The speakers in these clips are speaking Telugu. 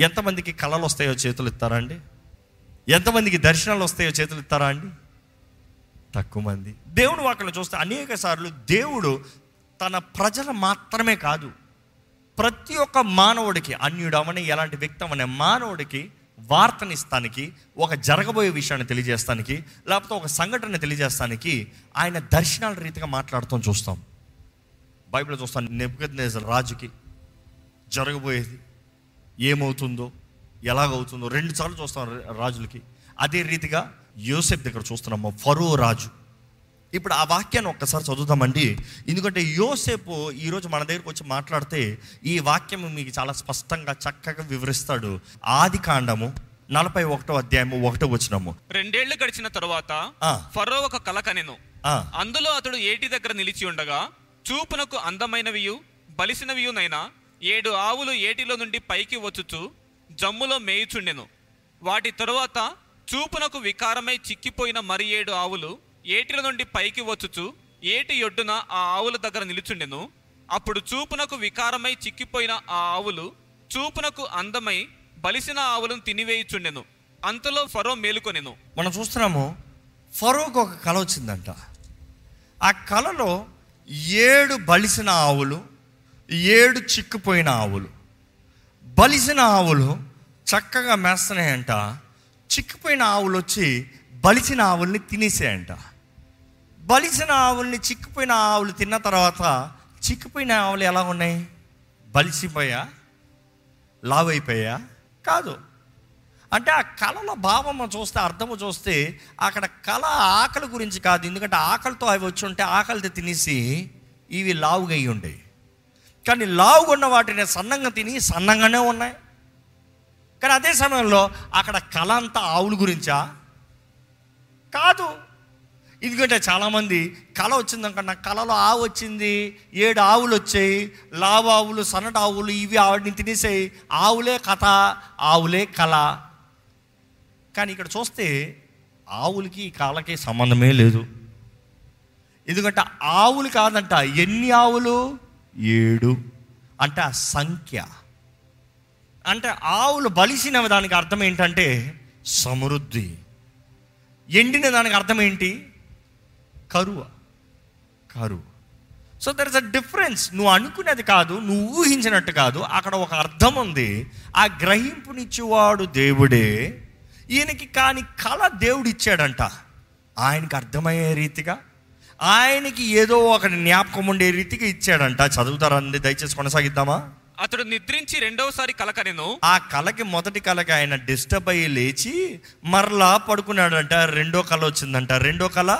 ఎంతమందికి కళలు వస్తాయో చేతులు ఇస్తారా అండి? ఎంతమందికి దర్శనాలు వస్తాయో చేతులు ఇస్తారా అండి? తక్కువ మంది. దేవుడు వాక్యలో చూస్తే అనేక సార్లు దేవుడు తన ప్రజలు మాత్రమే కాదు ప్రతి ఒక్క మానవుడికి అన్యుడమని ఎలాంటి వ్యక్తి అనే మానవుడికి వార్తనిస్తానికి ఒక జరగబోయే విషయాన్ని తెలియజేస్తానికి లేకపోతే ఒక సంఘటన తెలియజేస్తానికి ఆయన దర్శనాల రీతిగా మాట్లాడుతూ చూస్తాం. బైబిల్ చూస్తాం నెప్పుకొద్దు రాజుకి జరగబోయేది ఏమవుతుందో ఎలాగవుతుందో రెండు సార్లు చూస్తాం రాజులకి. అదే రీతిగా యోసెఫ్ దగ్గర చూస్తున్నాము ఫరో రాజు. ఇప్పుడు ఆ వాక్యాన్ని ఒక్కసారి చదువుతామండి ఎందుకంటే యోసేపు ఈరోజు మన దగ్గరకు వచ్చి మాట్లాడితే ఈ వాక్యం మీకు చాలా స్పష్టంగా చక్కగా వివరిస్తాడు. ఆది కాండము నలభై ఒకటో అధ్యాయము ఒకటో వచ్చినము రెండేళ్ళు గడిచిన తరువాత. ఫరో ఒక కల కనెను. అందులో అతడు ఏటి దగ్గర నిలిచి ఉండగా చూపునకు అందమైనవియు బలిసినవియునైనా ఏడు ఆవులు ఏటిలో నుండి పైకి వచ్చుచు జమ్ములో మేయుచుండెను. వాటి తరువాత చూపునకు వికారమై చిక్కిపోయిన మరి ఏడు ఆవులు ఏటిల నుండి పైకి వచ్చుచు ఏటి ఒడ్డున ఆ ఆవుల దగ్గర నిలుచుండెను. అప్పుడు చూపునకు వికారమై చిక్కిపోయిన ఆ ఆవులు చూపునకు అందమై బలిసిన ఆవులను తినివేయుచుండెను. అంతలో ఫరో మేలుకొనెను. మనం చూస్తున్నాము ఫరోకు ఒక కళ వచ్చిందంట. ఆ కళలో ఏడు బలిసిన ఆవులు ఏడు చిక్కుపోయిన ఆవులు. బలిసిన ఆవులు చక్కగా మేస్తున్నాయంట. చిక్కిపోయిన ఆవులు వచ్చి బలిసిన ఆవుల్ని తినేసాయంట. బలిసిన ఆవుల్ని చిక్కిపోయిన ఆవులు తిన్న తర్వాత చిక్కిపోయిన ఆవులు ఎలా ఉన్నాయి? బలిసిపోయా? లావైపోయా? కాదు. అంటే ఆ కళల భావము చూస్తే అర్థము చూస్తే అక్కడ కళ ఆకలి గురించి కాదు. ఎందుకంటే ఆకలితో అవి వచ్చి ఉంటే ఆకలితో తినేసి ఇవి లావుగా అయి ఉండేవి కానీ లావుగా ఉన్న వాటిని సన్నంగా తిని సన్నంగానే ఉన్నాయి. కానీ అదే సమయంలో అక్కడ కళ అంతా ఆవుల గురించా? కాదు. ఎందుకంటే చాలామంది కళ వచ్చిందనుకో నా కళలో ఆవు వచ్చింది ఏడు ఆవులు వచ్చాయి లావు ఆవులు సన్నటి ఆవులు ఇవి ఆవిడని తినేసాయి. ఆవులే కథ ఆవులే కళ. కానీ ఇక్కడ చూస్తే ఆవులకి ఈ కళకి సంబంధమే లేదు. ఎందుకంటే ఆవులు కాదంట ఎన్ని ఆవులు? ఏడు. అంటే ఆ సంఖ్య. అంటే ఆవులు బలిసిన దానికి అర్థం ఏంటంటే సమృద్ధి. ఎండిన దానికి అర్థం ఏంటి? కరువ. కరువు. So there is a difference నువ్వు అనుకునేది కాదు నువ్వు ఊహించినట్టు కాదు అక్కడ ఒక అర్థం ఉంది. ఆ గ్రహింపునిచ్చేవాడు దేవుడే. ఈయనకి కాని కళ దేవుడు ఇచ్చాడంట ఆయనకి అర్థమయ్యే రీతిగా ఆయనకి ఏదో ఒక జ్ఞాపకం ఉండే రీతిగా ఇచ్చాడంట. చదువుతారా? అండి దయచేసి కొనసాగిద్దామా? అతడు నిద్రించి రెండవసారి కలకనెను ఆ కళకి మొదటి కళకి ఆయన డిస్టర్బ్ అయ్యి లేచి మరలా పడుకున్నాడంట. రెండో కళ వచ్చిందంట. రెండో కళ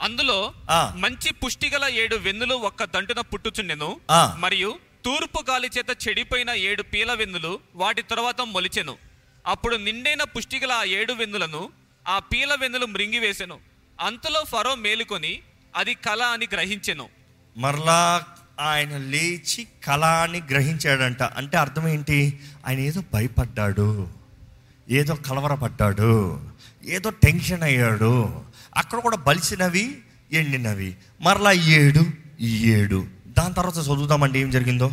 అందులో. మంచి పుష్టిగల ఏడు వెన్నులు ఒక్క దంటున పుట్టుచుండెను. మరియు తూర్పు గాలి చేత చెడిపోయిన ఏడు పీల వెన్నులు వాటి తరువాత మొలిచెను. అప్పుడు నిండైన పుష్టిగల ఆ ఏడు వెన్నులను ఆ పీల వెన్నులు మృంగివేసెను. అంతలో ఫరో మేలుకొని అది కళ అని గ్రహించెను. మరలా ఆయన లేచి కళ అని గ్రహించాడంట. అంటే అర్థం ఏంటి? ఆయన ఏదో భయపడ్డాడు. ఏదో కలవరపడ్డాడు. ఏదో టెన్షన్ అయ్యాడు. అక్కడ కూడా బలిసినవి ఎండినవి. మరలా ఏడు ఏడు. దాని తర్వాత చదువుదామండి ఏం జరిగిందో?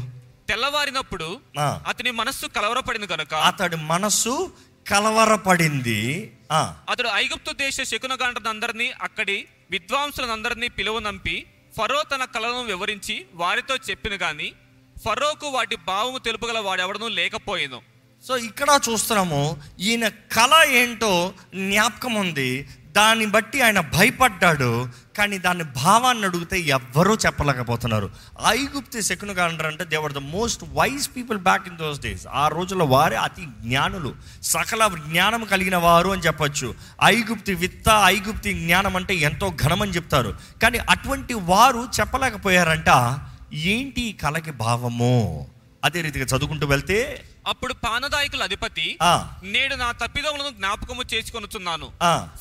తెల్లవారినప్పుడు. అతని మనస్సు కలవరపడింది గనుక అతడి మనస్సు కలవరపడింది. అతడు ఐగుప్తు దేశ శకునగాండ్రందరినీ అక్కడి విద్వాంసులందరినీ పిలువనంపి ఫరో తన కళలను వివరించి వారితో చెప్పిన గాని ఫరోకు వాటి భావము తెలుపగల వాడెవడనూ లేకపోయేను. సో ఇక్కడ చూస్తున్నాము ఈయన కళ ఏంటో జ్ఞాపకం ఉంది దాన్ని బట్టి ఆయన భయపడ్డాడు కానీ దాని భావాన్ని అడిగితే ఎవ్వరూ చెప్పలేకపోతున్నారు. ఐగుప్తి శకునుగా అంటారంటే they were the most wise people back in those days ఆ రోజుల్లో వారే అతి జ్ఞానులు. సకల జ్ఞానం కలిగిన వారు అని చెప్పొచ్చు. ఐగుప్తి విత్త ఐగుప్తి జ్ఞానం అంటే ఎంతో ఘనమని చెప్తారు. కానీ అటువంటి వారు చెప్పలేకపోయారంట ఏంటి కలకి భావము? అదే రీతిగా చదువుకుంటూ వెళ్తే అప్పుడు పానదాయకుల అధిపతి నేడు నా తప్పిదములను జ్ఞాపకము చేసుకొనుచున్నాను.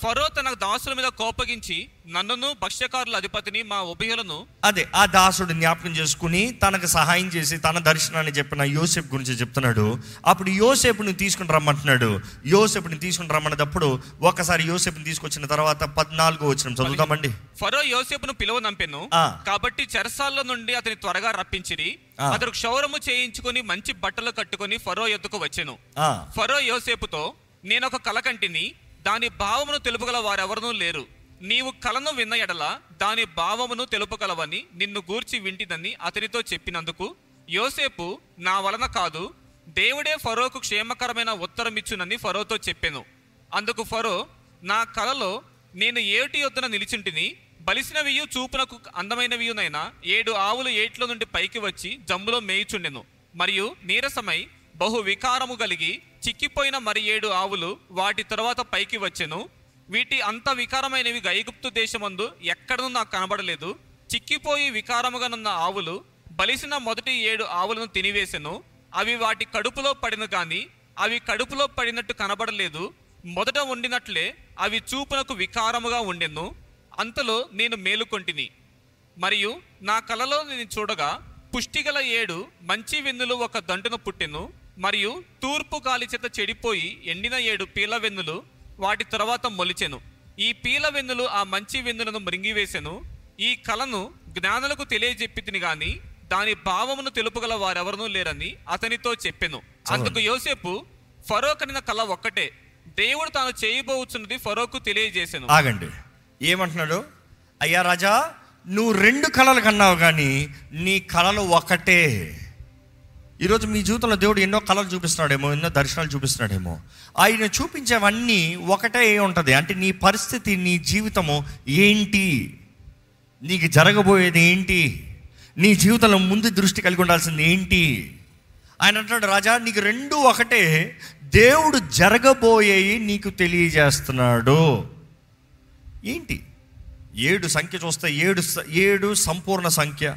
ఫరో తన దాసుల మీద కోపగించి నన్నును భక్ష్యకారుల అధిపతిని మా ఉభయులను అదే ఆ దాసుడు జ్ఞాపకం చేసుకుని తనకు సహాయం చేసి తన దర్శనాన్ని చెప్పిన యోసేపు గురించి చెప్తున్నాడు. అప్పుడు యోసేపుని తీసుకుని రమ్మంటున్నాడు. యోసేపుని తీసుకుని రమ్మన్నప్పుడు ఒకసారి యోసేపుని తీసుకొచ్చిన తర్వాత పద్నాలుగో వచ్చిన చదువుతామండి. ఫరో యోసేపును పిలువనంపెను ఆ. కాబట్టి చెరసాల్లో నుండి అతని త్వరగా రప్పించిరి. ఆ. అతడు క్షౌరము చేయించుకొని మంచి బట్టలు కట్టుకొని ఫరో ఎద్దుకు వచ్చెను. ఫరో యోసేపుతో నేనొక కల కంటిని దాని భావమును తెలుపగల వారెవరనూ లేరు. నీవు కలను విన్న ఎడల దాని భావమును తెలుపగలవని నిన్ను గూర్చి వింటిదని అతనితో చెప్పినందుకు యోసేపు నా వలన కాదు దేవుడే ఫరోకు క్షేమకరమైన ఉత్తరమిచ్చునని ఫరోతో చెప్పెను. అందుకు ఫరో నా కలలో నేను ఏటి యొద్దన నిలిచింటిని బలిసినవియు చూపునకు అందమైనవియునైనా ఏడు ఆవులు ఏట్లో నుండి పైకి వచ్చి జమ్ములో మేయుచుండెను. మరియు నీరసమై బహు వికారము కలిగి చిక్కిపోయిన మరి ఏడు ఆవులు వాటి తరువాత పైకి వచ్చెను. వీటి అంత వికారమైనవి ఐగుప్తు దేశమందు ఎక్కడనూ నాకు కనబడలేదు. చిక్కిపోయి వికారముగానున్న ఆవులు బలిసిన మొదటి ఏడు ఆవులను తినివేసెను. అవి వాటి కడుపులో పడిన కానీ అవి కడుపులో పడినట్టు కనబడలేదు. మొదట వండినట్లే అవి చూపునకు వికారముగా ఉండెను. అంతలో నేను మేలుకొంటిని. మరియు నా కలలో నేను చూడగా పుష్టిగల ఏడు మంచి వెన్నులు ఒక దంటును పుట్టెను. మరియు తూర్పు గాలి చేత చెడిపోయి ఎండిన ఏడు పీల వెన్నులు వాటి తర్వాత మొలిచెను. ఈ పీల వెన్నులు ఆ మంచి వెన్నులను మృంగివేసెను ఈ కలను జ్ఞానులకు తెలియజెప్పితిని గాని దాని భావమును తెలుపగల వారెవరనూ లేరని అతనితో చెప్పెను. అందుకు యోసేపు ఫరో కనిన కల ఒక్కటే. దేవుడు తాను చేయబోచున్నది ఫరోకు తెలియజేసెను. ఆగండి. ఏమంటున్నాడు? అయ్యా రాజా నువ్వు రెండు కళలు కన్నావు కానీ నీ కళలు ఒకటే ఈరోజు మీ జీవితంలో దేవుడు ఎన్నో కళలు చూపిస్తున్నాడేమో ఎన్నో దర్శనాలు చూపిస్తున్నాడేమో. ఆయన చూపించేవన్నీ ఒకటే ఉంటుంది. అంటే నీ పరిస్థితి నీ జీవితము ఏంటి? నీకు జరగబోయేది ఏంటి? నీ జీవితంలో ముందు దృష్టి కలిగి ఉండాల్సింది ఏంటి? ఆయన అంటాడు రాజా నీకు రెండు ఒకటే. దేవుడు జరగబోయేవి నీకు తెలియజేస్తున్నాడు. ఏంటి? ఏడు సంఖ్య చూస్తే ఏడు ఏడు సంపూర్ణ సంఖ్య.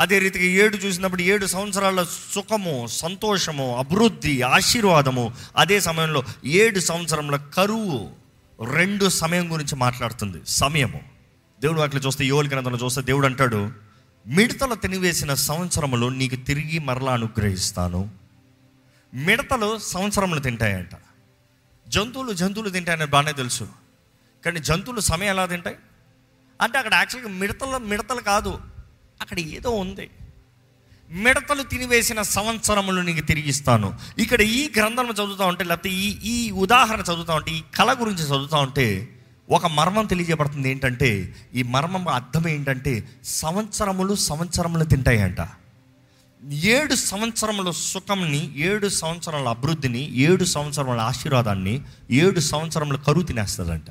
అదే రీతిగా ఏడు చూసినప్పుడు ఏడు సంవత్సరాల సుఖము సంతోషము అభివృద్ధి ఆశీర్వాదము. అదే సమయంలో ఏడు సంవత్సరంలో కరువు రెండు సమయం గురించి మాట్లాడుతుంది. సమయము. దేవుడు వాటిలో చూస్తే యోలి గ్రంథంలో చూస్తే దేవుడు అంటాడు మిడతలు తినివేసిన సంవత్సరములు నీకు తిరిగి మరలా అనుగ్రహిస్తాను. మిడతలు సంవత్సరములు తింటాయంట. జంతువులు జంతువులు తింటాయని బాగానే తెలుసు. కానీ జంతువులు సమయం ఎలా తింటాయి? అంటే అక్కడ యాక్చువల్గా మిడతలు మిడతలు కాదు. అక్కడ ఏదో ఉంది. మిడతలు తినివేసిన సంవత్సరములు నీకు తిరిగిస్తాను. ఇక్కడ ఈ గ్రంథం చదువుతూ ఉంటే లేకపోతే ఈ ఈ ఉదాహరణ చదువుతూ ఉంటే ఈ కళ గురించి చదువుతూ ఉంటే ఒక మర్మం తెలియజేయబడుతుంది ఏంటంటే ఈ మర్మం అర్థం ఏంటంటే సంవత్సరములు సంవత్సరములు తింటాయంట. ఏడు సంవత్సరముల సుఖంని ఏడు సంవత్సరాల అభివృద్ధిని ఏడు సంవత్సరముల ఆశీర్వాదాన్ని ఏడు సంవత్సరముల కరువు తినేస్తుందంట.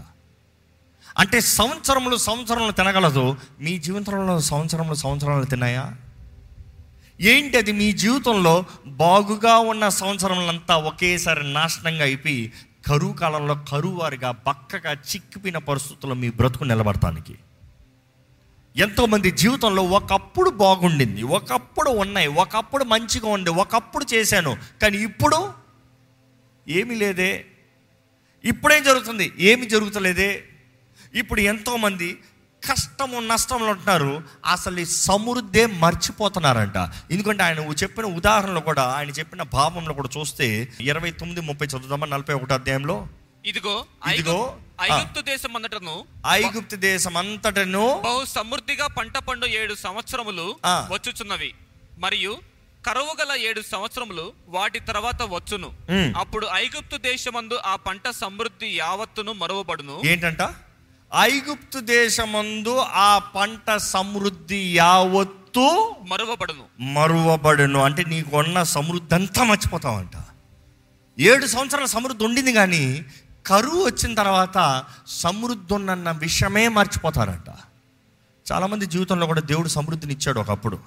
అంటే సంవత్సరములు సంవత్సరములు తినగలదు. మీ జీవితంలో సంవత్సరములు సంవత్సరాలు తిన్నాయా? ఏంటి అది? మీ జీవితంలో బాగుగా ఉన్న సంవత్సరములంతా ఒకేసారి నాశనంగా అయిపోయి కరువు కాలంలో కరువువారిగా బక్కగా చిక్కిపోయిన పరిస్థితుల్లో మీ బ్రతుకు నిలబడటానికి. ఎంతోమంది జీవితంలో ఒకప్పుడు బాగుండింది ఒకప్పుడు ఉన్నాయి ఒకప్పుడు మంచిగా ఉంది ఒకప్పుడు చేశాను కానీ ఇప్పుడు ఏమీ లేదే. ఇప్పుడేం జరుగుతుంది? ఏమి జరుగుతలేదే. ఇప్పుడు ఎంతోమంది కష్టము నష్టంలో ఉంటున్నారు అసలు ఈ సమృద్ధే మర్చిపోతున్నారంట. ఎందుకంటే ఆయన చెప్పిన ఉదాహరణలో కూడా ఆయన చెప్పిన భావంలో కూడా చూస్తే ఇరవై తొమ్మిది ముప్పై చదువుదామా నలభై ఒకటో అధ్యాయంలో? ఇదిగో ఇదిగో, ఐగుప్- ఐగుప్తు దేశం అంతటను ఐగుప్తు దేశం అంతటను బహు సమృద్ధిగా పంట పండు ఏడు సంవత్సరములు. వచ్చుచున్నవి. మరియు కరువు గల ఏడు సంవత్సరములు వాటి తర్వాత వచ్చును. అప్పుడు ఐగుప్తు దేశమందు ఆ పంట సమృద్ధి యావత్తును మరువబడును. ఏంటంట? ఐగుప్తు దేశమందు ఆ పంట సమృద్ధి యావత్తు మరువబడును. మరువబడును. అంటే నీకున్న సమృద్ధి అంతా మర్చిపోతావంట. ఏడు సంవత్సరాల సమృద్ధి ఉండింది కానీ కరువు వచ్చిన తర్వాత సమృద్ధి ఉన్నన్న విషయమే మర్చిపోతారంట. చాలామంది జీవితంలో కూడా దేవుడు సమృద్ధిని ఇచ్చాడు ఒకప్పుడు.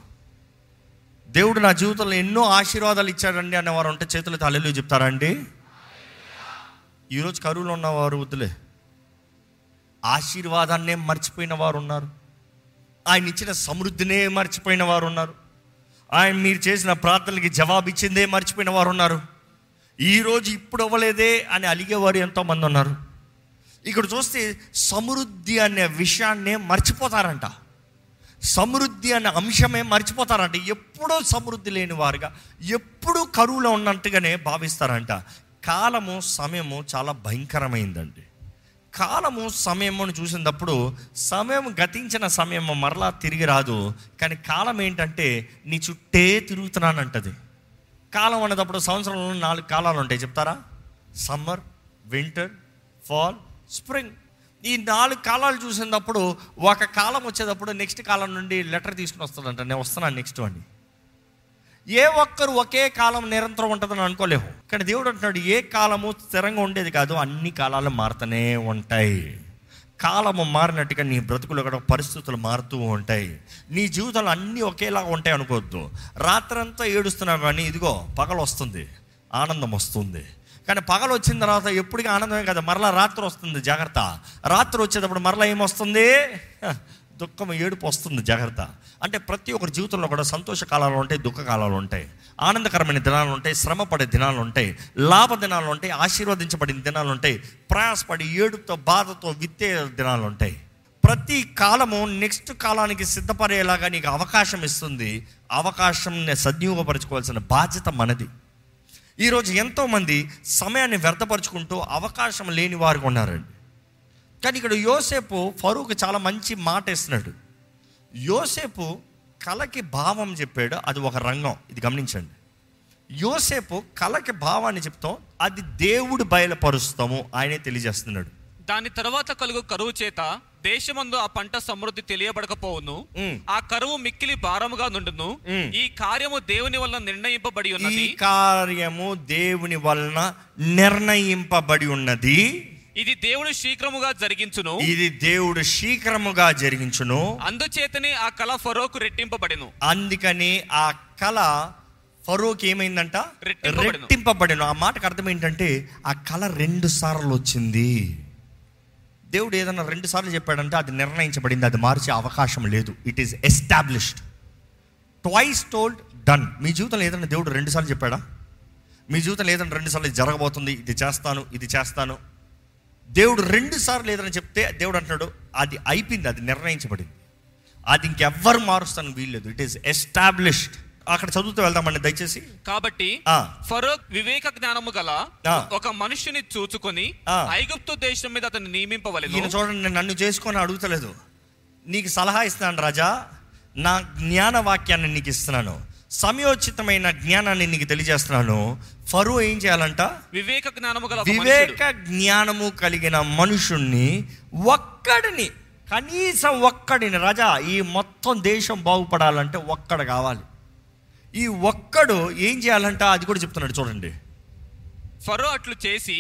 దేవుడు నా జీవితంలో ఎన్నో ఆశీర్వాదాలు ఇచ్చాడండి అన్నవారు ఉంటే చేతులతో అల్లెలు చెప్తారండి ఈరోజు కరువులో ఉన్నవారు వద్దులే. ఆశీర్వాదాన్నే మర్చిపోయిన వారు ఉన్నారు ఆయన ఇచ్చిన సమృద్ధినే మర్చిపోయిన వారు ఉన్నారు ఆయన మీరు చేసిన ప్రార్థనలకి జవాబు ఇచ్చిందే మర్చిపోయిన వారు ఉన్నారు ఈరోజు ఇప్పుడు అవ్వలేదే అని అలిగేవారు ఎంతోమంది ఉన్నారు. ఇక్కడ చూస్తే సమృద్ధి అనే విషయాన్నే మర్చిపోతారంట. సమృద్ధి అనే అంశమే మర్చిపోతారంట. ఎప్పుడూ సమృద్ధి లేని వారుగా ఎప్పుడూ కరువులో ఉన్నట్టుగానే భావిస్తారంట. కాలము సమయము చాలా భయంకరమైందండి. కాలము సమయము అని చూసినప్పుడు సమయం గతించిన సమయం మరలా తిరిగి రాదు. కానీ కాలం ఏంటంటే నీ చుట్టే తిరుగుతున్నానంటది. కాలం అనేటప్పుడు సంవత్సరంలో నాలుగు కాలాలు ఉంటాయి. చెప్తారా? Summer winter fall spring. ఈ నాలుగు కాలాలు చూసినప్పుడు ఒక కాలం వచ్చేటప్పుడు నెక్స్ట్ కాలం నుండి లెటర్ తీసుకుని వస్తాడంట. నేను వస్తున్నాను నెక్స్ట్ అండి ఏ ఒక్కరు ఒకే కాలం నిరంతరం ఉంటుందని అనుకోలేము. కానీ దేవుడు అంటున్నాడు ఏ కాలము స్థిరంగా ఉండేది కాదు అన్ని కాలాలు మారుతూనే ఉంటాయి. కాలము మారినట్టుగా నీ బ్రతుకులో కూడా పరిస్థితులు మారుతూ ఉంటాయి. నీ జీవితంలో అన్నీ ఒకేలాగా ఉంటాయి అనుకోవద్దు. రాత్రంతా ఏడుస్తున్నావు కానీ ఇదిగో పగలు వస్తుంది ఆనందం వస్తుంది. కానీ పగలు వచ్చిన తర్వాత ఎప్పటికీ ఆనందమే కదా మరలా రాత్రి వస్తుంది జాగ్రత్త. రాత్రి వచ్చేటప్పుడు మరలా ఏమొస్తుంది? దుఃఖం ఏడుపు వస్తుంది జాగ్రత్త. అంటే ప్రతి ఒక్కరి జీవితంలో కూడా సంతోష కాలాలు ఉంటాయి దుఃఖ కాలాలు ఉంటాయి. ఆనందకరమైన దినాలు ఉంటాయి శ్రమ పడే దినాలు ఉంటాయి లాభ దినాలు ఉంటాయి ఆశీర్వదించబడిన దినాలు ఉంటాయి ప్రయాసపడి ఏడుపుతో బాధతో విత్తే దినాలు ఉంటాయి. ప్రతి కాలము నెక్స్ట్ కాలానికి సిద్ధపడేలాగా నీకు అవకాశం ఇస్తుంది. అవకాశం సద్వినియోగపరచుకోవాల్సిన బాధ్యత మనది. ఈరోజు ఎంతోమంది సమయాన్ని వ్యర్థపరుచుకుంటూ అవకాశం లేని వారు ఉన్నారండి. కానీ ఇక్కడ యోసేపు ఫరూక్ చాలా మంచి మాట ఇస్తున్నాడు యోసేపు కళకి భావం చెప్పాడు అది ఒక రంగం ఇది గమనించండి. యోసేపు కళకి భావాన్ని చెప్తాం అది దేవుడు బయలుపరుస్తాము ఆయనే తెలియజేస్తున్నాడు. దాని తర్వాత కలుగు కరువు చేత దేశమందు ఆ పంట సమృద్ధి తెలియబడకపోవును. ఆ కరువు మిక్కిలి భారముగా నుండును. ఈ కార్యము దేవుని వల్ల నిర్ణయింపబడి ఈ ఉన్నది. కార్యము దేవుని వలన నిర్ణయింపబడి ఉన్నది. ఇది దేవుడు శీఘ్రముగా జరిగించును. ఇది దేవుడు శీఘ్రముగా జరిగించును. అందుచేతనే ఆ కళ ఫరోకు రెట్టింపబడెను. అందుకని ఆ కళ ఫరోకి ఏమైందంట? రెట్టింపబడెను. ఆ మాటకు అర్థం ఏంటంటే ఆ కళ రెండు సార్లు వచ్చింది. దేవుడు ఏదైనా రెండు సార్లు చెప్పాడంటే అది నిర్ణయించబడింది. అది మార్చే అవకాశం లేదు. It is established twice told done మీ జీవితంలో ఏదైనా దేవుడు రెండు సార్లు చెప్పాడా? మీ జీవితంలో ఏదైనా రెండు సార్లు ఇది జరగబోతుంది ఇది చేస్తాను ఇది చేస్తాను. దేవుడు రెండు సార్లు ఏదైనా చెప్తే దేవుడు అంటున్నాడు అది అయిపోయింది అది నిర్ణయించబడింది. అది ఇంకెవ్వరు మారుస్తాను వీల్లేదు ఇట్ ఈస్ ఎస్టాబ్లిష్డ్ అక్కడ చదువుతూ వెళ్దామండి దయచేసి. కాబట్టి. ఫరో వివేక జ్ఞానము గల. ఒక మనుష్యుని చూచుకొని. ఐగుప్తు దేశం మీద అతన్ని నియమింపవలెను. ఈయన చూడండి నేను నన్ను చేసుకొని అడుగుతలేదు. నీకు సలహా ఇస్తున్నాను రాజా నా జ్ఞాన వాక్యాన్ని నీకు ఇస్తున్నాను. సమయోచితమైన జ్ఞానాన్ని నీకు తెలియజేస్తున్నాను. ఫరో ఏం చేయాలంట? వివేక జ్ఞానము గల వివేక జ్ఞానము కలిగిన మనుషుణ్ణి ఒక్కడిని కనీసం ఒక్కడిని రాజా ఈ మొత్తం దేశం బాగుపడాలంటే ఒక్కడు కావాలి. ఈ ఒక్కడు ఏం చేయాలంట? అది కూడా చెప్తున్నాడు చూడండి. ఫరో అట్లు చేసి.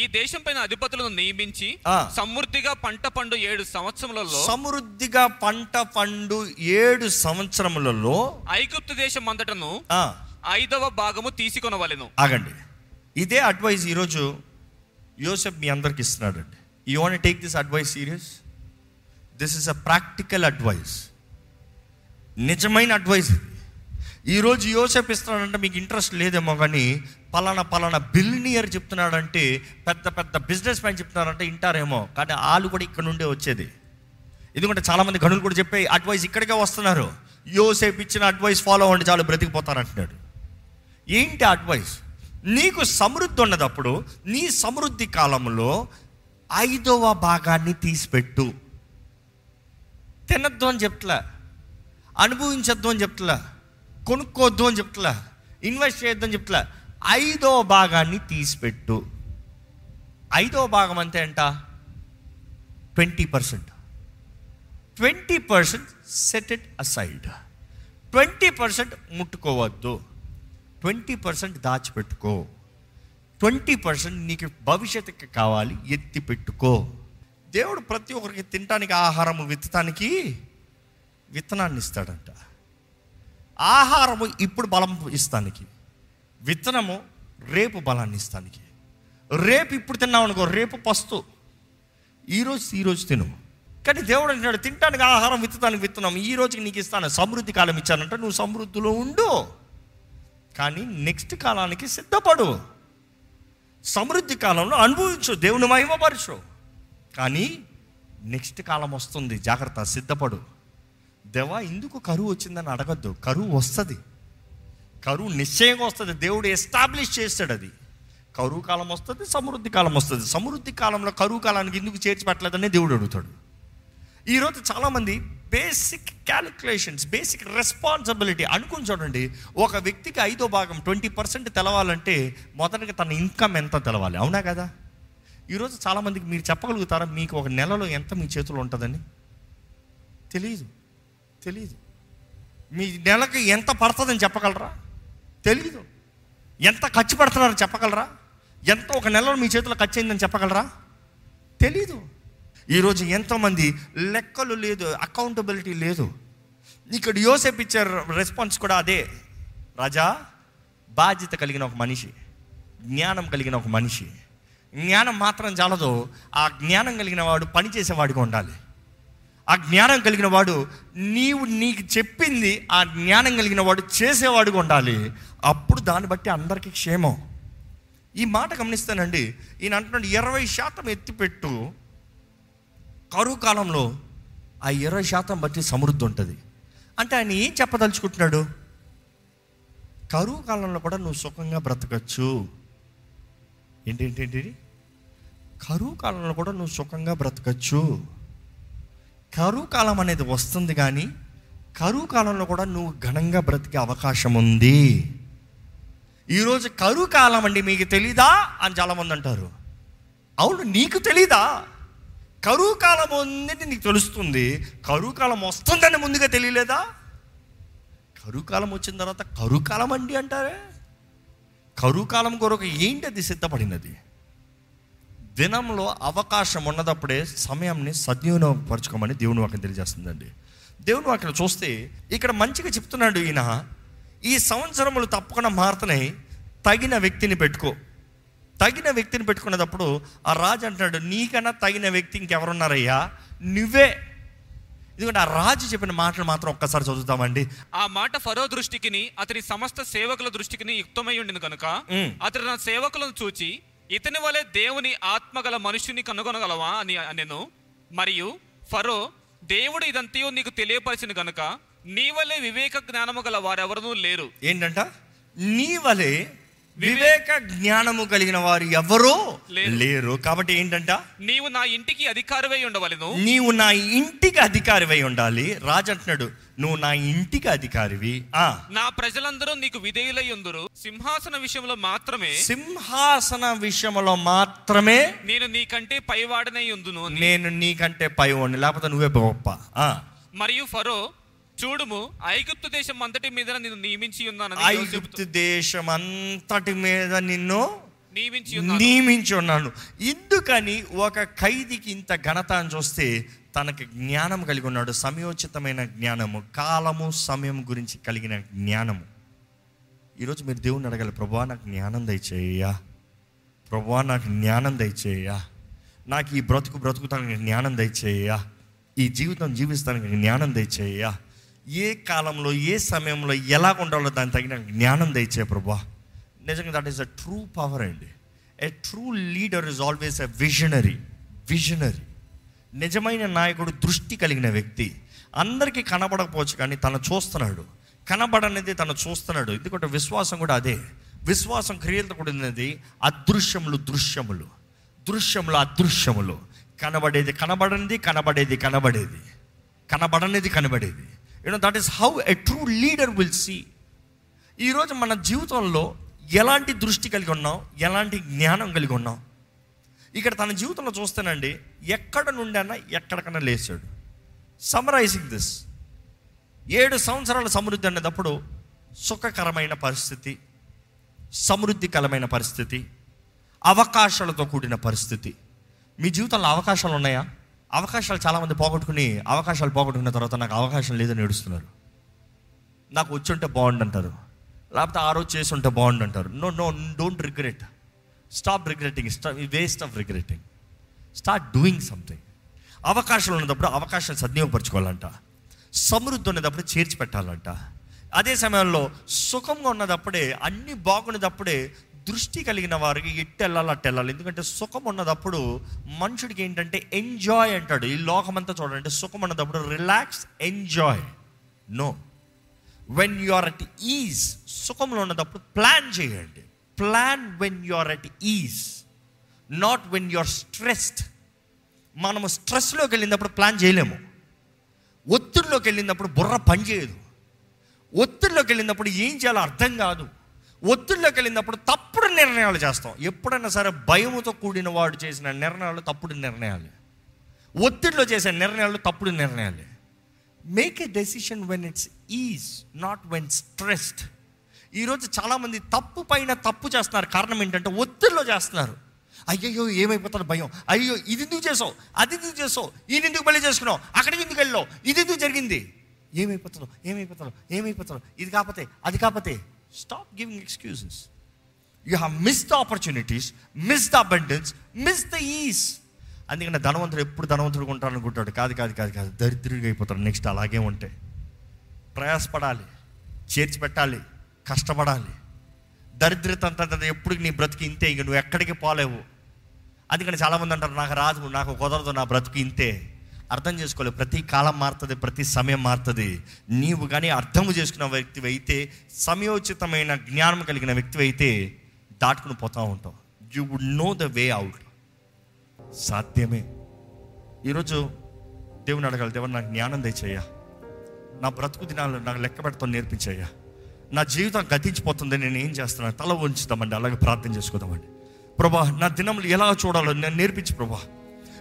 ఈ దేశం పైన అధిపతులను నియమించి. సమృద్ధిగా పంట పండు ఏడు సంవత్సరములలో సమృద్ధిగా పంట పండు ఏడు సంవత్సరములలో ఐగుప్తు దేశం అంతటను ఐదవ భాగము తీసుకొనవలెను. ఆగండి. ఇదే అడ్వైజ్ ఈరోజు యోసెఫ్ మీ అందరికి ఇస్తున్నాడండి. You want take this advice serious this is a practical advice నిజమైన అడ్వైస్ ఇది. ఈరోజు యోసెఫ్ ఇస్తున్నాడంటే మీకు ఇంట్రెస్ట్ లేదేమో కానీ పలానా పలానా బిలినియర్ చెప్తున్నాడంటే పెద్ద పెద్ద బిజినెస్ మ్యాన్ చెప్తున్నారంటే వింటారేమో కానీ వాళ్ళు కూడా ఇక్కడ నుండే వచ్చేది. ఎందుకంటే చాలామంది గనులు కూడా చెప్పే అడ్వైస్ ఇక్కడికే వస్తున్నారు. యోసేపు ఇచ్చిన అడ్వైస్ ఫాలో అవ్వండి చాలు బ్రతికిపోతారంటున్నాడు. ఏంటి అడ్వైస్ నీకు సమృద్ధి ఉన్నదప్పుడు నీ సమృద్ధి కాలంలో ఐదవ భాగాన్ని తీసిపెట్టు. తినద్దు అని చెప్తలే. అనుభవించద్దు అని చెప్తలే. కొనుక్కోవద్దు అని చెప్తలే. ఇన్వెస్ట్ చేయొద్దు అని చెప్తలే. ఐదవ భాగాన్ని తీసిపెట్టు. ఐదవ భాగం అంతే అంట? Twenty percent. Twenty percent set it aside twenty percent ముట్టుకోవద్దు. Twenty percent దాచిపెట్టుకో. ట్వంటీ పర్సెంట్ నీకు భవిష్యత్తుకి కావాలి ఎత్తి పెట్టుకో. దేవుడు ప్రతి ఒక్కరికి తినటానికి ఆహారము విత్తటానికి విత్తనాన్ని ఇస్తాడంట ఆహారము ఇప్పుడు బలం ఇస్తానికి విత్తనము రేపు బలాన్ని ఇస్తానికి రేపు ఇప్పుడు తిన్నావు అనుకో రేపు పస్తు. ఈరోజు ఈరోజు తిను. కానీ దేవుడు అంటున్నాడు తినటానికి ఆహారం విత్తడానికి విత్తనం ఈ రోజుకి నీకు ఇస్తాను సమృద్ధి కాలం ఇచ్చానంటే నువ్వు సమృద్ధిలో ఉండు. కానీ నెక్స్ట్ కాలానికి సిద్ధపడు. సమృద్ధి కాలంలో అనుభవించు దేవుని మహిమపరచు కానీ నెక్స్ట్ కాలం వస్తుంది జాగ్రత్త సిద్ధపడు. దేవా ఎందుకు కరువు వచ్చిందని అడగద్దు. కరువు వస్తుంది. కరువు నిశ్చయంగా వస్తుంది. దేవుడు ఎస్టాబ్లిష్ చేస్తాడు అది. కరువు కాలం వస్తుంది సమృద్ధి కాలం వస్తుంది. సమృద్ధి కాలంలో కరువు కాలానికి ఎందుకు చేర్చి పెట్టలేదని దేవుడు అడుగుతాడు. ఈరోజు చాలామంది బేసిక్ క్యాలిక్యులేషన్స్ బేసిక్ రెస్పాన్సిబిలిటీ అనుకుని చూడండి. ఒక వ్యక్తికి ఐదో భాగం ట్వంటీ పర్సెంట్ తెలవాలంటే మొదటగా తన ఇన్కమ్ ఎంత తెలవాలి? అవునా కదా? ఈరోజు చాలామందికి మీరు చెప్పగలుగుతారా? మీకు ఒక నెలలో ఎంత మీ చేతిలో ఉంటుందని? తెలియదు తెలియదు మీ నెలకి ఎంత పడుతుందని చెప్పగలరా? తెలీదు. ఎంత ఖర్చు పెడుతున్నారని చెప్పగలరా? ఎంత ఒక నెలలో మీ చేతిలో ఖర్చు అయిందని చెప్పగలరా? తెలీదు. ఈరోజు ఎంతోమంది లెక్కలు లేదు అకౌంటబిలిటీ లేదు. ఇక్కడ యోసేపు ఇచ్చే రెస్పాన్స్ కూడా అదే. రాజా బాధ్యత కలిగిన ఒక మనిషి జ్ఞానం కలిగిన ఒక మనిషి. జ్ఞానం మాత్రం చాలదు ఆ జ్ఞానం కలిగిన వాడు పనిచేసేవాడిగా ఉండాలి. ఆ జ్ఞానం కలిగిన వాడు నీవు నీకు చెప్పింది ఆ జ్ఞానం కలిగిన వాడు చేసేవాడుగా ఉండాలి. అప్పుడు దాన్ని బట్టి అందరికీ క్షేమం. ఈ మాట గమనిస్తానండి ఈయన అంటున్నాడు ఇరవై శాతం ఎత్తిపెట్టు. కరువు కాలంలో ఆ ఇరవై శాతం బట్టి సమృద్ధి ఉంటుంది. అంటే ఆయన ఏం చెప్పదలుచుకుంటున్నాడు? కరువు కాలంలో కూడా నువ్వు సుఖంగా బ్రతకచ్చు. ఏంటి కరువు కాలంలో కూడా నువ్వు సుఖంగా బ్రతకచ్చు. కరువు కాలం అనేది వస్తుంది కానీ కరువు కాలంలో కూడా నువ్వు ఘనంగా బ్రతికే అవకాశం ఉంది. ఈరోజు కరువు కాలం అండి మీకు తెలీదా? అని చాలామంది అంటారు. అవును నీకు తెలీదా? కరువు కాలం ఉందని నీకు తెలుస్తుంది. కరువు కాలం వస్తుందని ముందుగా తెలియలేదా? కరువు కాలం వచ్చిన తర్వాత కరువు కాలం అండి అంటారే? కరువు కాలం కొరకు ఏంటి అది సిద్ధపడినది? దినంలో అవకాశం ఉన్నదప్పుడే సమయాన్ని సద్వినియోగపరచుకోమని దేవుని వాక్యం తెలియజేస్తుందండి. దేవుని వాక్యం చూస్తే ఇక్కడ మంచిగా చెప్తున్నాడు ఈయన. ఈ సంవత్సరములు తప్పకుండా మారుతున్నాయి తగిన వ్యక్తిని పెట్టుకో. తగిన వ్యక్తిని పెట్టుకునేటప్పుడు ఆ రాజు అంటున్నాడు నీకన్నా తగిన వ్యక్తి ఇంకెవరున్నారయ్యా? నువ్వే. ఎందుకంటే ఆ రాజు చెప్పిన మాటలు మాత్రం ఒక్కసారి చదువుతామండి. ఆ మాట ఫరో దృష్టికిని అతని సమస్త సేవకుల దృష్టికిని యుక్తమై ఉండింది కనుక. అతడు నా సేవకులను చూచి ఇతని వలె దేవుని ఆత్మగల మనుష్యుని కనుగొనగలవా? అని నేను మరియు ఫరో దేవుడు ఇదంతయో నీకు తెలియపరిచిన గనుక నీ వలె వివేక జ్ఞానము గల వారెవరూ లేరు. ఏంటంట? నీ వలె వివేక జ్ఞానము కలిగిన వారు ఎవరో లేరు. కాబట్టి ఏంటంట? నీవు నా ఇంటికి అధికారివై ఉండవలెను. నీవు నా ఇంటికి అధికారివై ఉండాలి. రాజు అంటున్నాడు నువ్వు నా ఇంటికి అధికారివి. ఆ. నా ప్రజలందరూ నీకు విధేయులై ఉందురు. సింహాసన విషయంలో మాత్రమే సింహాసన విషయంలో మాత్రమే నేను నీకంటే పైవాడనై ఉందును. నేను నీకంటే పై వాడిని లేకపోతే నువ్వే గొప్ప. ఆ. మరియు ఫరో చూడుము ఐగుప్తు దేశం అంతటి మీద నిన్ను నియమించి యోసేపుతో- ఐగుప్తు దేశం అంతటి మీద నిన్ను నియమించి ఉన్నాను. నియమించి ఉన్నాను. ఎందుకని ఒక ఖైదీకి ఇంత ఘనత అని చూస్తే తనకి జ్ఞానం కలిగి ఉన్నాడు. సమయోచితమైన జ్ఞానము కాలము సమయం గురించి కలిగిన జ్ఞానము. ఈరోజు మీరు దేవుని అడగాలి ప్రభా నాకు జ్ఞానం దయచేయ్యా. ప్రభా నాకు జ్ఞానం దయచేయ్యా. నాకు ఈ బ్రతుకు బ్రతుకుతానికి జ్ఞానం దయచేయ్యా. ఈ జీవితం జీవిస్తానికి జ్ఞానం దయచేయ్యా. ఏ కాలంలో ఏ సమయంలో ఎలా ఉండాలో దానికి తగిన జ్ఞానం దయచే ప్రభా నిజంగా that is a true power అండి. A true leader is always a visionary visionary నిజమైన నాయకుడు దృష్టి కలిగిన వ్యక్తి. అందరికీ కనబడకపోవచ్చు కానీ తను చూస్తున్నాడు. కనబడనేది తను చూస్తున్నాడు. ఎందుకంటే విశ్వాసం కూడా అదే. విశ్వాసం క్రియలతో కూడినది అదృశ్యములు దృశ్యములు. దృశ్యములు అదృశ్యములు. కనబడేది కనబడనిది కనబడేది కనబడేది. కనబడనిది కనబడేది. You know that is how a true leader will see ఈరోజు మన జీవితంలో ఎలాంటి దృష్టి కలిగి ఉన్నాం? ఎలాంటి జ్ఞానం కలిగి ఉన్నాం? ఇక్కడ తన జీవితంలో చూస్తానండి ఎక్కడ నుండి అన్నా ఎక్కడికన్నా లేచాడు. సమరైజింగ్ దిస్ ఏడు సంవత్సరాల సమృద్ధి అనేటప్పుడు సుఖకరమైన పరిస్థితి సమృద్ధికరమైన పరిస్థితి అవకాశాలతో కూడిన పరిస్థితి. మీ జీవితంలో అవకాశాలు ఉన్నాయా? అవకాశాలు చాలామంది పోగొట్టుకుని అవకాశాలు పోగొట్టుకున్న తర్వాత నాకు అవకాశం లేదని ఏడుస్తున్నారు. నాకు వచ్చి ఉంటే బాగుండు అంటారు లేకపోతే ఆ రోజు చేసి ఉంటే బాగుండు అంటారు no no don't regret stop regretting waste of regretting start doing something అవకాశాలు ఉన్నప్పుడు అవకాశం సద్వినియోగపరచుకోవాలంట. సమృద్ధి ఉన్నదప్పుడు చేర్చి పెట్టాలంట అదే సమయంలో సుఖంగా ఉన్నదప్పుడే అన్ని బాగున్నదప్పుడే దృష్టి కలిగిన వారికి ఎట్టు వెళ్ళాలి అట్టు వెళ్ళాలి ఎందుకంటే సుఖం ఉన్నదప్పుడు మనుషుడికి ఏంటంటే ఎంజాయ్ అంటాడు. ఈ లోకమంతా చూడండి సుఖం ఉన్నదప్పుడు relax enjoy no when you are at ease సుఖంలో ఉన్నదప్పుడు ప్లాన్ చేయండి. Plan when you are at ease not when you are stressed మనము స్ట్రెస్లోకి వెళ్ళినప్పుడు ప్లాన్ చేయలేము. ఒత్తిడిలోకి వెళ్ళినప్పుడు బుర్ర పని చేయదు ఒత్తిడిలోకి వెళ్ళినప్పుడు ఏం చేయాలో అర్థం కాదు. ఒత్తిడిలోకి వెళ్ళినప్పుడు తప్పుడు నిర్ణయాలు చేస్తాం. ఎప్పుడైనా సరే భయముతో కూడిన వాడు చేసిన నిర్ణయాలు తప్పుడు నిర్ణయాలు. ఒత్తిడిలో చేసే నిర్ణయాలు తప్పుడు నిర్ణయాలు. Make a decision when it's ease not when stressed ఈరోజు చాలామంది తప్పు పైన తప్పు చేస్తున్నారు. కారణం ఏంటంటే ఒత్తిడిలో చేస్తున్నారు. అయ్యయ్యో ఏమైపోతాడు భయం. అయ్యో ఇది ఎందుకు చేసావు? అది ఎందుకు చేసావు? ఇది ఎందుకు పెళ్ళి చేసుకున్నావు? అక్కడికి ఎందుకు వెళ్ళావు? ఇది ఎందుకు జరిగింది? ఏమైపోతాడు ఏమైపోతాడు ఏమైపోతాడు ఇది కాకపోతే అది కాకపోతే. Stop giving excuses you have miss the opportunities miss the abundance miss the ease అందుకని ధనవంతుడు ఎప్పుడు ధనవంతుడు ఉంటాడు అనుకుంటాడు కాదు కాదు కాదు కాదు. దరిద్రుడిగా అయిపోతాడు నెక్స్ట్ అలాగే ఉంటే. ప్రయాసపడాలి. చేర్చి పెట్టాలి కష్టపడాలి. దరిద్రత అంతా ఎప్పుడు నీ బ్రతికి ఇంతే. ఇంక నువ్వు ఎక్కడికి పోలేవు. అందుకని చాలామంది అంటారు నాకు రాదు నాకు కుదరదు నా బ్రతికి ఇంతే. అర్థం చేసుకోలేదు ప్రతి కాలం మారుతుంది ప్రతి సమయం మారుతుంది. నీవు కానీ అర్థం చేసుకున్న వ్యక్తి అయితే సమయోచితమైన జ్ఞానం కలిగిన వ్యక్తి అయితే దాటుకుని పోతూ ఉంటావు. You would know the way out సాధ్యమే. ఈరోజు దేవుని అడగాలి దేవుడు నాకు జ్ఞానం తెచ్చయ్యా. నా బ్రతుకు దినాలు నాకు లెక్క పెడతాను నేర్పించయ్యా. నా జీవితం గతించిపోతుంది నేను ఏం చేస్తున్నాను? తల ఉంచుతామండి అలాగే ప్రార్థన చేసుకుందామండి. ప్రభా నా దినములు ఎలా చూడాలో నేను నేర్పించు ప్రభా.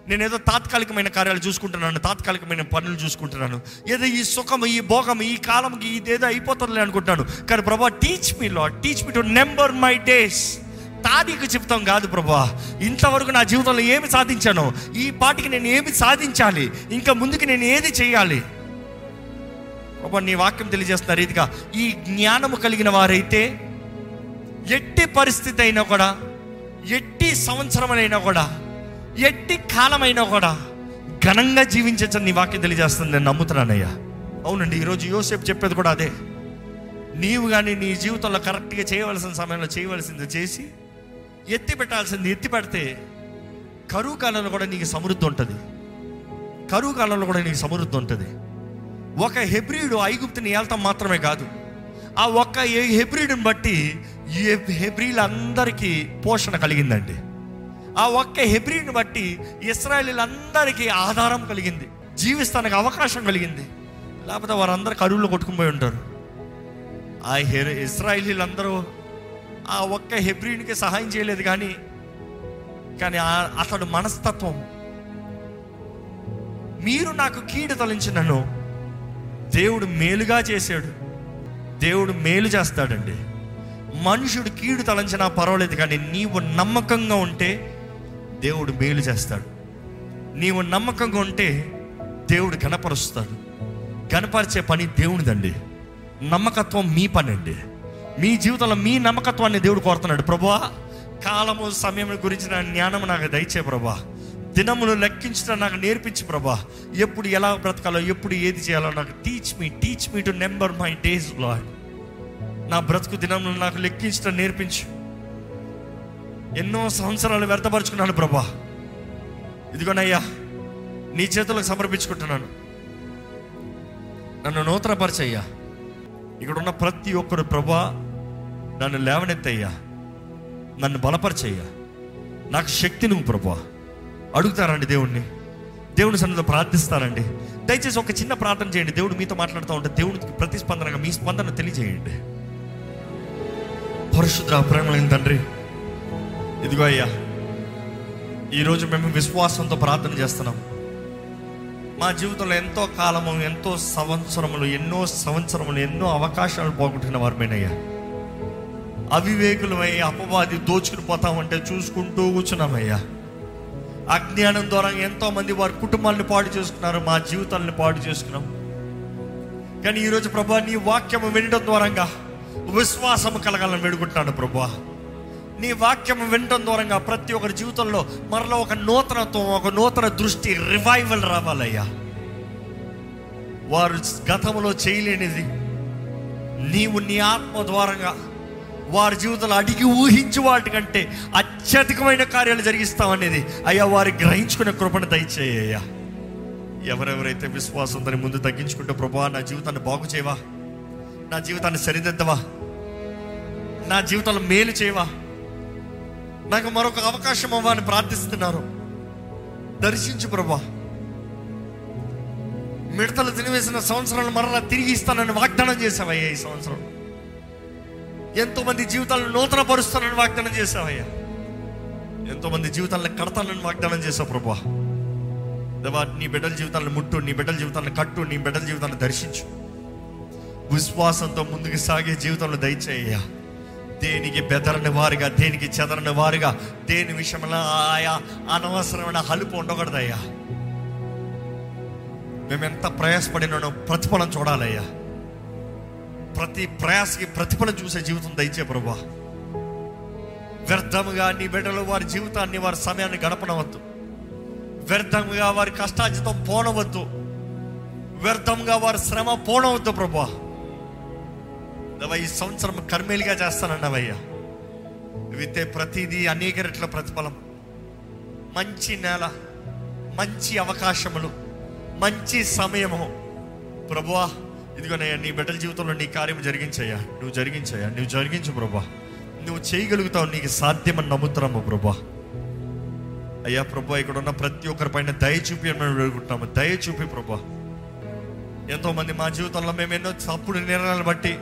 నేనేదో తాత్కాలికమైన కార్యాలు చూసుకుంటున్నాను తాత్కాలికమైన పనులు చూసుకుంటున్నాను. ఏదో ఈ సుఖం ఈ భోగం ఈ కాలంకి ఇదేదో అయిపోతుందిలే అనుకుంటున్నాను. కానీ ప్రభా టీచ్ మీ లో teach me to number my days తారీఖు చెప్తాం కాదు ప్రభా. ఇంతవరకు నా జీవితంలో ఏమి సాధించాను ఈ పాటికి నేను ఏమి సాధించాలి ఇంకా ముందుకు నేను ఏది చేయాలి? ప్రభా నీ వాక్యం తెలియజేస్తున్న రీతిగా ఈ జ్ఞానము కలిగిన వారైతే ఎట్టి పరిస్థితి అయినా కూడా ఎట్టి సంవత్సరమైనా కూడా ఎట్టి కాలమైనా కూడా ఘనంగా జీవించచ్చని నీ వాక్యం తెలియజేస్తుంది. నేను నమ్ముతున్నానయ్యా అవునండి ఈరోజు యోసేపు చెప్పేది కూడా అదే. నీవు కానీ నీ జీవితంలో కరెక్ట్గా చేయవలసిన సమయంలో చేయవలసింది చేసి ఎత్తి పెట్టాల్సింది ఎత్తి పెడితే కరువు కాలంలో కూడా నీకు సమృద్ధి ఉంటుంది. కరువు కాలంలో కూడా నీకు సమృద్ధి ఉంటుంది. ఒక హెబ్రియుడు ఐగుప్తిని ఏళ్తాం మాత్రమే కాదు ఆ ఒక్క హెబ్రిడ్ని హెబ్రియుడిని బట్టి హెబ్రిలందరికీ పోషణ కలిగిందండి. ఆ ఒక్క హెబ్రిని బట్టి ఇస్రాయలీలందరికీ ఆధారం కలిగింది జీవిస్తానికి అవకాశం కలిగింది. లేకపోతే వారందరూ కరువులు కొట్టుకుపోయి ఉంటారు. ఆ హె ఇస్రాయలీలందరూ ఆ ఒక్క హెబ్రినికి సహాయం చేయలేదు కానీ కానీ అతడు మనస్తత్వం. మీరు నాకు కీడు తలించినను దేవుడు మేలుగా చేశాడు. దేవుడు మేలు చేస్తాడండి. మనుషుడు కీడు తలంచినా పర్వాలేదు కానీ నీవు నమ్మకంగా ఉంటే దేవుడు మేలు చేస్తాడు. నీవు నమ్మకంగా ఉంటే దేవుడు గణపరుస్తాడు గణపరిచే పని దేవునిదండి. నమ్మకత్వం మీ పని అండి మీ జీవితంలో మీ నమ్మకత్వాన్ని దేవుడు కోరుతున్నాడు. ప్రభా కాలము సమయం గురించిన జ్ఞానం నాకు దయచే ప్రభా దినములు లెక్కించడం నాకు నేర్పించు ప్రభా ఎప్పుడు ఎలా బ్రతకాలో ఎప్పుడు ఏది చేయాలో నాకు teach me teach me to number my days lord నా బ్రతుకు దినములు నాకు లెక్కించడం నేర్పించు. ఎన్నో సంవత్సరాలు వ్యర్థపరుచుకున్నాను ప్రభా. ఇదిగోనయ్యా నీ చేతులకు సమర్పించుకుంటున్నాను. నన్ను నూతనపరచయ్యా. ఇక్కడ ఉన్న ప్రతి ఒక్కరు ప్రభా నన్ను లేవనెత్తయ్యా. నన్ను బలపరచయ్యా. నాకు శక్తి నువ్వు ప్రభా. అడుగుతారండి దేవుణ్ణి? దేవుని సన్నిధిలో ప్రార్థిస్తారండి దయచేసి ఒక చిన్న ప్రార్థన చేయండి. దేవుడు మీతో మాట్లాడుతూ ఉంటే దేవుడికి ప్రతిస్పందనగా మీ స్పందన తెలియజేయండి. పరిశుద్ర ప్రేమలైన తండ్రి ఇదిగో అయ్యా ఈరోజు మేము విశ్వాసంతో ప్రార్థన చేస్తున్నాం. మా జీవితంలో ఎంతో కాలము ఎంతో సంవత్సరములు ఎన్నో సంవత్సరములు ఎన్నో అవకాశాలు పోగొట్టిన వారమేనయ్యా. అవివేకులమై అపవాది దోచుకుని పోతామంటే చూసుకుంటూ కూర్చున్నామయ్యా. అజ్ఞానం ద్వారా ఎంతో మంది వారి కుటుంబాలను పాడు చేసుకున్నారు మా జీవితాలను పాడు చేసుకున్నాం. కానీ ఈరోజు ప్రభా నీ వాక్యము వినడం ద్వారంగా విశ్వాసము కలగాలని వేడుకుంటున్నాను ప్రభా. నీ వాక్యం వినటం ద్వారంగా ప్రతి ఒక్కరి జీవితంలో మరలా ఒక నూతనత్వం ఒక నూతన దృష్టి రివైవల్ రావాలయ్యా. వారు గతంలో చేయలేనిది. నీవు నీ ఆత్మ ద్వారంగా వారి జీవితంలో అడిగి ఊహించు వాటికంటే అత్యధికమైన కార్యాలు జరిగిస్తామనేది అయ్యా వారి గ్రహించుకునే కృపను దయచేయ్యా ఎవరెవరైతే విశ్వాసంతో ముందు తగ్గించుకుంటే ప్రభా నా జీవితాన్ని బాగు చేయవా? నా జీవితాన్ని సరిదిద్దవా? నా జీవితంలో మేలు చేయవా? నాకు మరొక అవకాశం అవ్వాలని ప్రార్థిస్తున్నారు. దర్శించు ప్రభా. మిడతలు తినివేసిన సంవత్సరాలు మరలా తిరిగి ఇస్తానని వాగ్దానం చేసావయ్యా ఈ సంవత్సరం. ఎంతో మంది జీవితాలను నూతన పరుస్తానని వాగ్దానం చేసావయ్యా. ఎంతో మంది జీవితాలను కడతానని వాగ్దానం చేసావు ప్రభా. దేవా నీ బిడ్డల జీవితాలను ముట్టు నీ బిడ్డల జీవితాలను కట్టు నీ బిడ్డల జీవితాలను దర్శించు. విశ్వాసంతో ముందుకు సాగే జీవితంలో దయచేయ్యా. దేనికి బెదరని వారుగా దేనికి చెదరని వారుగా దేని విషయంలో ఆయా అనవసరమైన హలుపు ఉండకూడదయ్యా. మేము ఎంత ప్రయాసపడినానో ప్రతిఫలం చూడాలయ్యా. ప్రతి ప్రయాసకి ప్రతిఫలం చూసే జీవితం దయచే ప్రభా. వ్యర్థముగా నీ బిడ్డలు వారి జీవితాన్ని వారి సమయాన్ని గడపనవద్దు. వ్యర్థంగా వారి కష్టాజితం పోనవద్దు. వ్యర్థంగా వారి శ్రమ పోనవద్దు ప్రభా. ఈ సంవత్సరం కర్మేలుగా చేస్తానన్నవయ్యా. విత్తే ప్రతిదీ అనేక రెట్ల ప్రతిఫలం. మంచి నేల మంచి అవకాశములు మంచి సమయము. ప్రభువా ఇదిగోనయ్యా నీ బిడ్డల జీవితంలో నీ కార్యం జరిగించయ్యా. నువ్వు జరిగించయ్యా నువ్వు జరిగించు ప్రభా నువ్వు చేయగలుగుతావు నీకు సాధ్యమని నమ్ముతున్నాము ప్రభా అయ్యా ప్రభా ఇక్కడ ఉన్న ప్రతి ఒక్కరి పైన దయ చూపి అని మేము వేడుకుంటున్నాము. దయ చూపి ప్రభా ఎంతోమంది మా జీవితంలో మేము ఎన్నో తప్పుడు నిర్ణయాలు బట్టి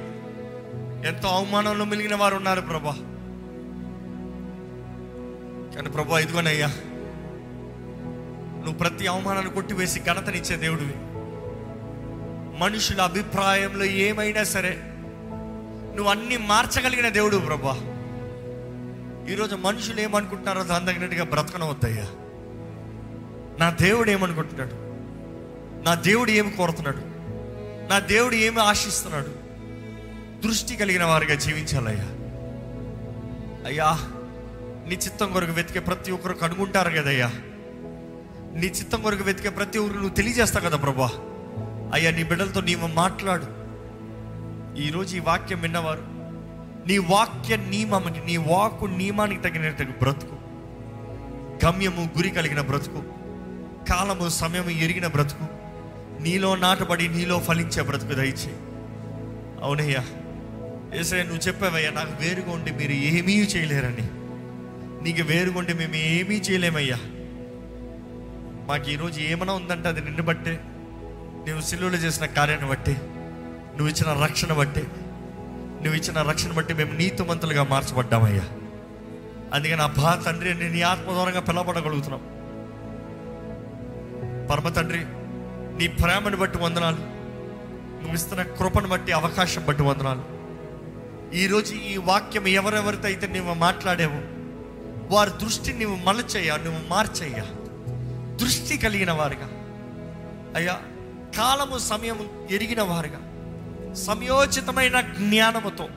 ఎంతో అవమానంలో మిలిగిన వారు ఉన్నారు ప్రభా. కానీ ప్రభా ఇదిగోనయ్యా నువ్వు ప్రతి అవమానాన్ని కొట్టివేసి ఘనతనిచ్చే దేవుడివి. మనుషుల అభిప్రాయంలో ఏమైనా సరే నువ్వు అన్ని మార్చగలిగిన దేవుడు ప్రభా. ఈరోజు మనుషులు ఏమనుకుంటున్నారో దాని తగినట్టుగా బ్రతకనవద్దయ్యా. నా దేవుడు ఏమనుకుంటున్నాడు? నా దేవుడు ఏమి కోరుతున్నాడు? నా దేవుడు ఏమి ఆశిస్తున్నాడు? దృష్టి కలిగిన వారిగా జీవించాలయ్యా. అయ్యా నీ చిత్తం కొరకు వెతికే ప్రతి ఒక్కరు కనుగొంటారు కదయ్యా. నీ చిత్తం కొరకు వెతికే ప్రతి ఒక్కరు నువ్వు తెలియజేస్తావు కదా ప్రభా. అయ్యా నీ బిడ్డలతో నీవు మాట్లాడు. ఈరోజు ఈ వాక్యం విన్నవారు నీ వాక్య నియమముకి నీ వాక్కు నియమానికి తగినట్టు బ్రతుకు. గమ్యము గురి కలిగిన బ్రతుకు. కాలము సమయము ఎరిగిన బ్రతుకు. నీలో నాటబడి నీలో ఫలించే బ్రతుకు దయచే అవునయ్యా. ఏసయ్య నువ్వు చెప్పావయ్యా నాకు వేరుగా ఉండి మీరు ఏమీ చేయలేరని. నీకు వేరుగా ఉండి మేము ఏమీ చేయలేమయ్యా. మాకు ఈరోజు ఏమైనా ఉందంటే అది నిన్ను బట్టే. నువ్వు సిలువలో చేసిన కార్యాన్ని బట్టి. నువ్వు ఇచ్చిన రక్షణ బట్టి. నువ్వు ఇచ్చిన రక్షణ బట్టి మేము నీతిమంతులుగా మార్చబడ్డామయ్యా. అందుకని నా బా తండ్రి నేను నీ ఆత్మదూరంగా పిలవబడగలుగుతున్నాం. పరమ తండ్రి నీ ప్రేమను బట్టి వందనాలు. నువ్వు ఇస్తున్న కృపను బట్టి అవకాశం బట్టి వందనాలు. ఈరోజు ఈ వాక్యం ఎవరెవరితో అయితే నువ్వు మాట్లాడావో వారి దృష్టిని నువ్వు మలచయ్యా నువ్వు మార్చయ్యా దృష్టి కలిగిన వారుగా. అయ్యా కాలము సమయము ఎరిగిన వారుగా. సమయోచితమైన జ్ఞానముతో.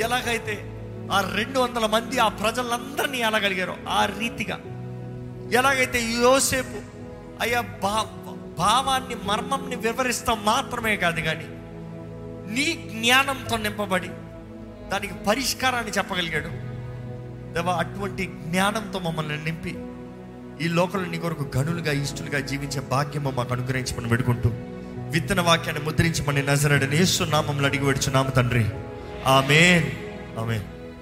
ఎలాగైతే ఆ రెండు వందల మంది ఆ ప్రజలందరినీ ఎలాగలిగారో ఆ రీతిగా. ఎలాగైతే యోసేపు అయ్యా భా భావాన్ని మర్మంని వివరిస్తాం మాత్రమే కాదు కానీ నీ జ్ఞానంతో నింపబడి దానికి పరిష్కారాన్ని చెప్పగలిగాడు. దేవా అటువంటి జ్ఞానంతో మమ్మల్ని నింపి ఈ లోకంలో నీ కొరకు గనులుగా ఇష్టలుగా జీవించే భాగ్యము మాకు అనుగ్రహించమని పెడుకుంటూ విత్తన వాక్యాన్ని ముద్రించమని నజరడని యేసు నామంలో అడిగి పెడుచున్నాము తండ్రి. ఆమెన్. ఆమెన్.